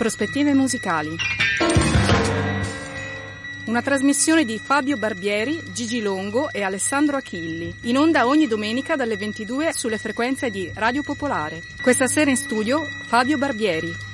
Prospettive musicali. Una trasmissione di Fabio Barbieri, Gigi Longo e Alessandro Achilli, in onda ogni domenica dalle 22 sulle frequenze di Radio Popolare. Questa sera in studio Fabio Barbieri.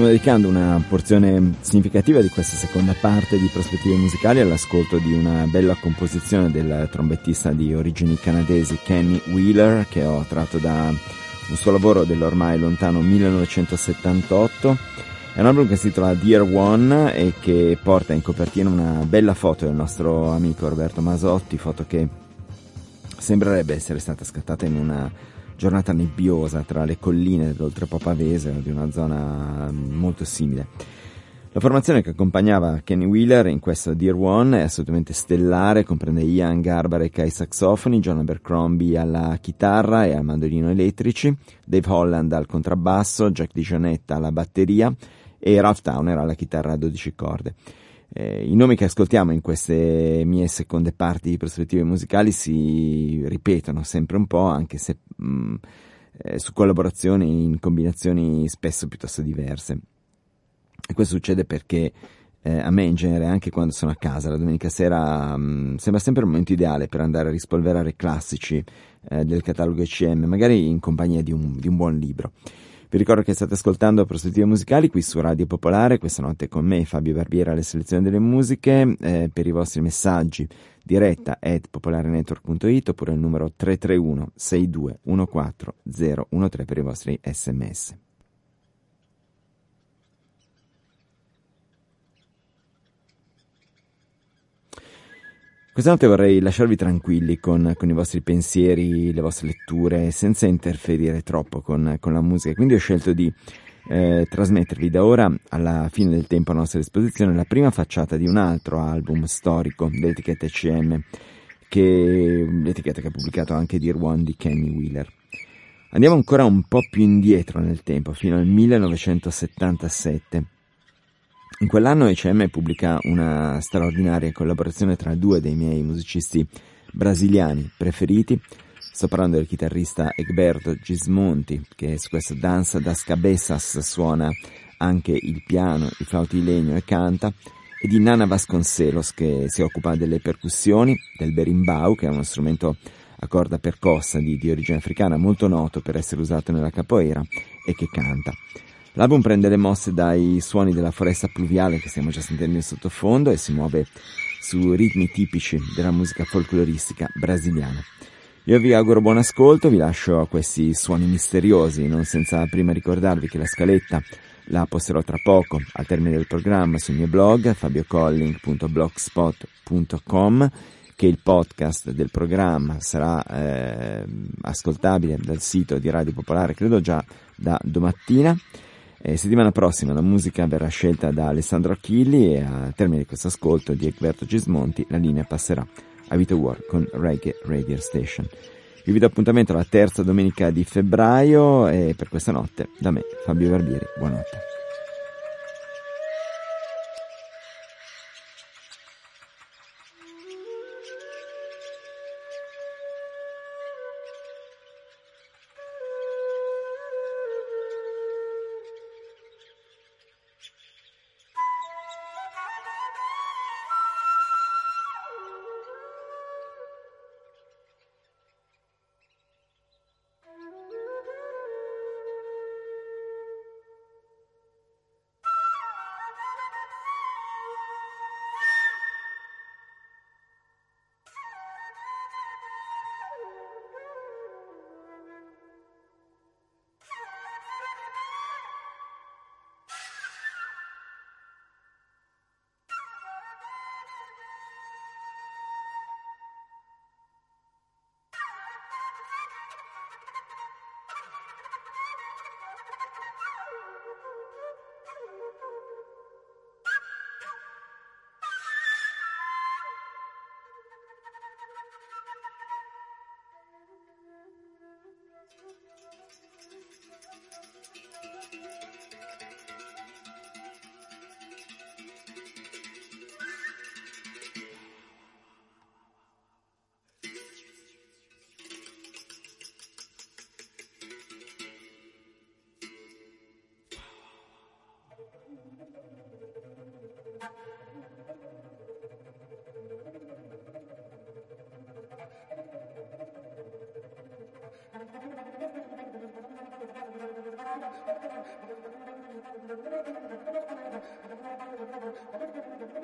Stiamo dedicando una porzione significativa di questa seconda parte di prospettive musicali all'ascolto di una bella composizione del trombettista di origini canadesi Kenny Wheeler che ho tratto da un suo lavoro dell'ormai lontano 1978. È un album che si intitola Dear One e che porta in copertina una bella foto del nostro amico Roberto Masotti, foto che sembrerebbe essere stata scattata in una giornata nebbiosa tra le colline dell'Oltrepo di una zona molto simile. La formazione che accompagnava Kenny Wheeler in questo Dear One è assolutamente stellare, comprende Ian Garbarek ai saxofoni, John Abercrombie alla chitarra e al mandolino elettrici, Dave Holland al contrabbasso, Jack DiGionetta alla batteria e Ralph Towner alla chitarra a 12 corde. Eh, I nomi che ascoltiamo in queste mie seconde parti di prospettive musicali si ripetono sempre un po', anche se mh, mm, eh, su collaborazioni in combinazioni spesso piuttosto diverse. E questo succede perché eh, a me in genere, anche quando sono a casa la domenica sera, mh, mm, sembra sempre il momento ideale per andare a rispolverare classici eh, del catalogo ECM, magari in compagnia di un, di un buon libro. Vi ricordo che state ascoltando Prospettive Musicali qui su Radio Popolare, questa notte con me Fabio Barbiera alle selezioni delle musiche, eh, per i vostri messaggi diretta at popolarenetwork.it oppure il numero 331 6214 013 per i vostri sms. Questa notte vorrei lasciarvi tranquilli con, con, i vostri pensieri, le vostre letture, senza interferire troppo con, con la musica. Quindi ho scelto di eh, trasmettervi da ora alla fine del tempo a nostra disposizione la prima facciata di un altro album storico dell'etichetta ECM, che, l'etichetta che ha pubblicato anche Dear One di Kenny Wheeler. Andiamo ancora un po' più indietro nel tempo, fino al 1977 in quell'anno ECM pubblica una straordinaria collaborazione tra due dei miei musicisti brasiliani preferiti. Sto parlando del chitarrista Egberto Gismonti, che su questo Danza das Cabezas suona anche il piano, i flauti di legno e canta, e di Nana Vasconcelos, che si occupa delle percussioni, del berimbau, che è uno strumento a corda percossa di, di origine africana molto noto per essere usato nella capoeira, e che canta. L'album prende le mosse dai suoni della foresta pluviale che stiamo già sentendo in sottofondo e si muove su ritmi tipici della musica folcloristica brasiliana. Io vi auguro buon ascolto, vi lascio a questi suoni misteriosi, non senza prima ricordarvi che la scaletta la posterò tra poco al termine del programma sul mio blog fabiocolling.blogspot.com che il podcast del programma sarà eh, ascoltabile dal sito di Radio Popolare credo già da domattina e settimana prossima la musica verrà scelta da Alessandro Achilli e a termine di questo ascolto di Egberto Gismonti la linea passerà a Vito War con Reggae Radio Station. Vi do appuntamento alla terza domenica di febbraio e per questa notte da me Fabio Barbieri, buonanotte. Thank you.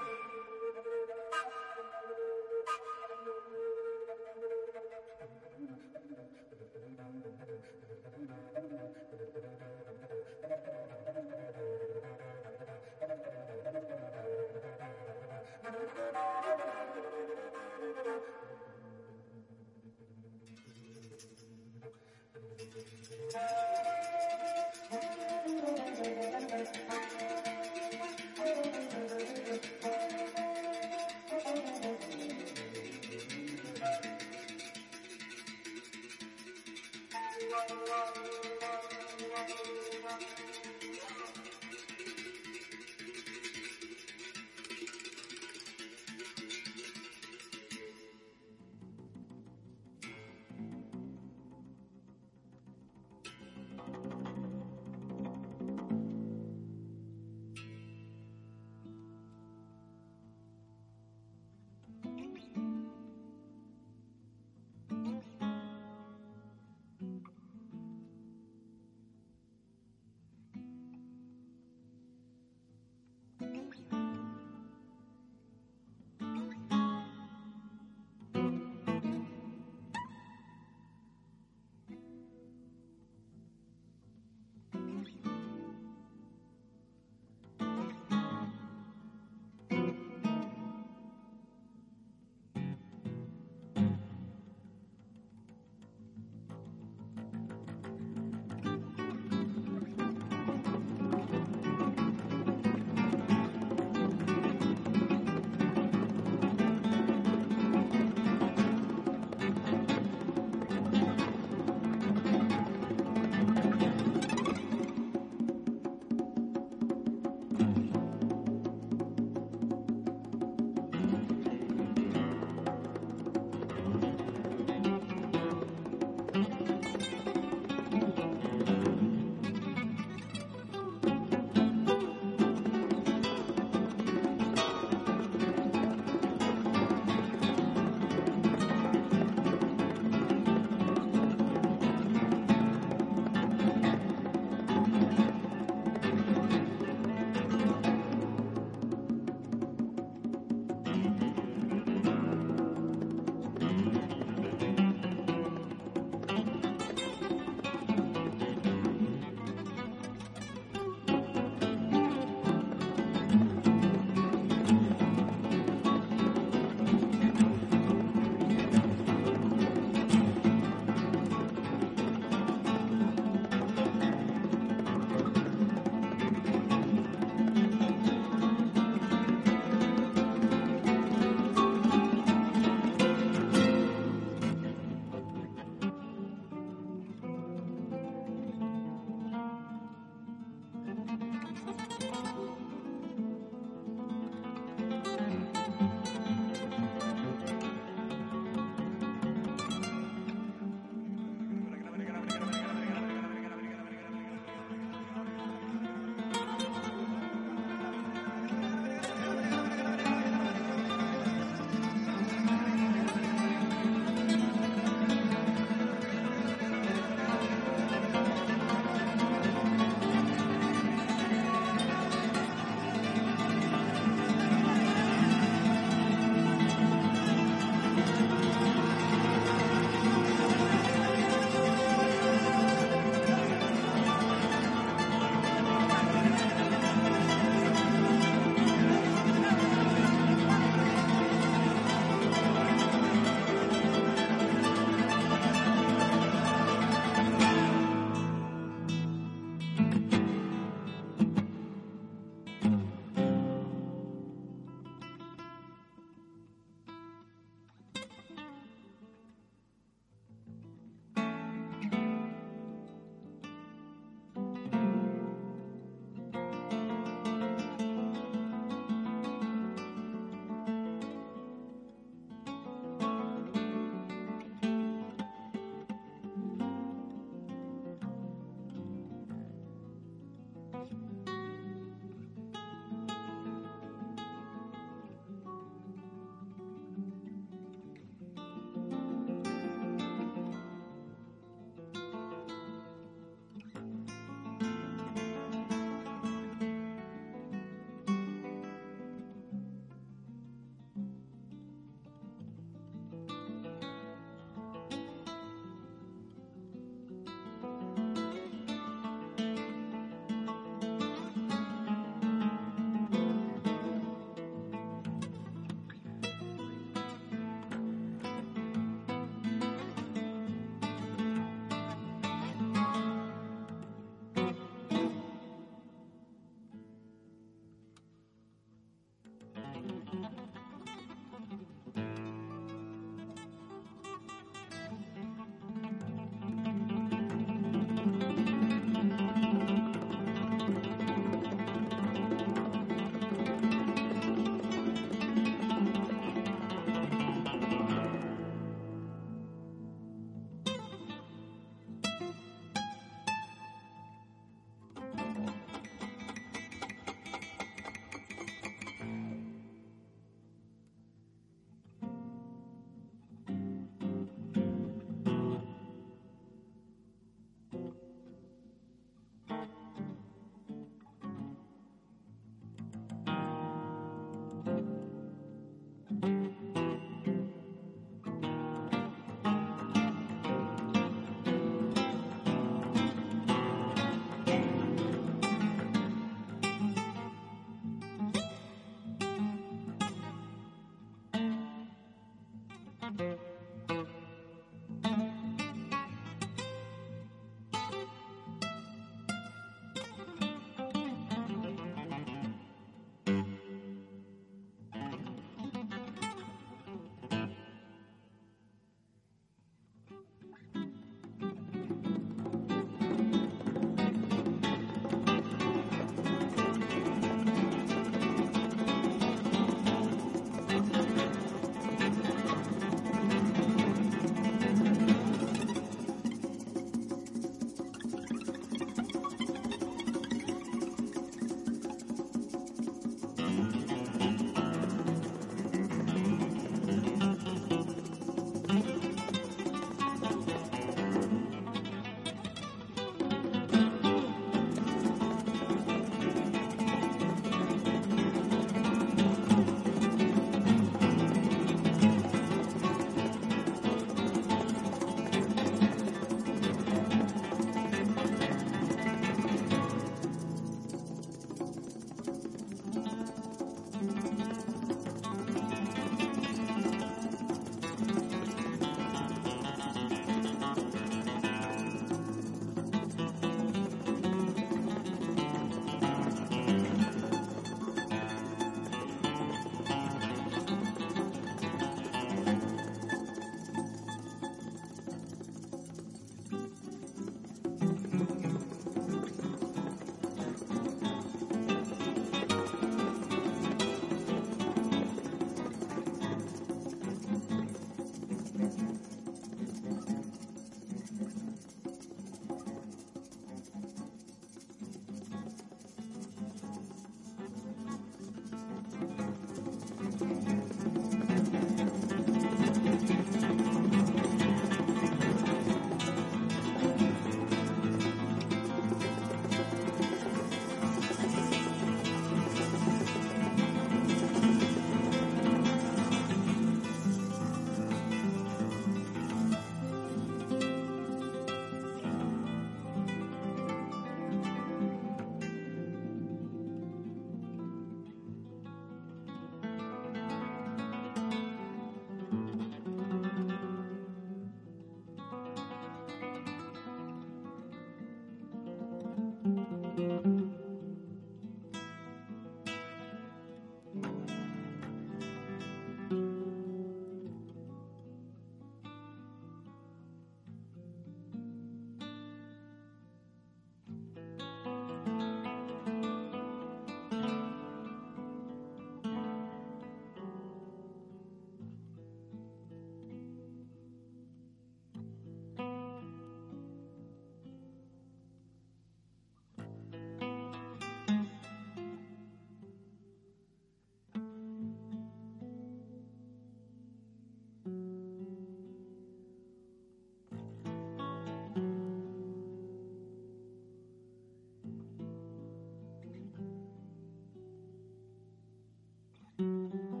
うん。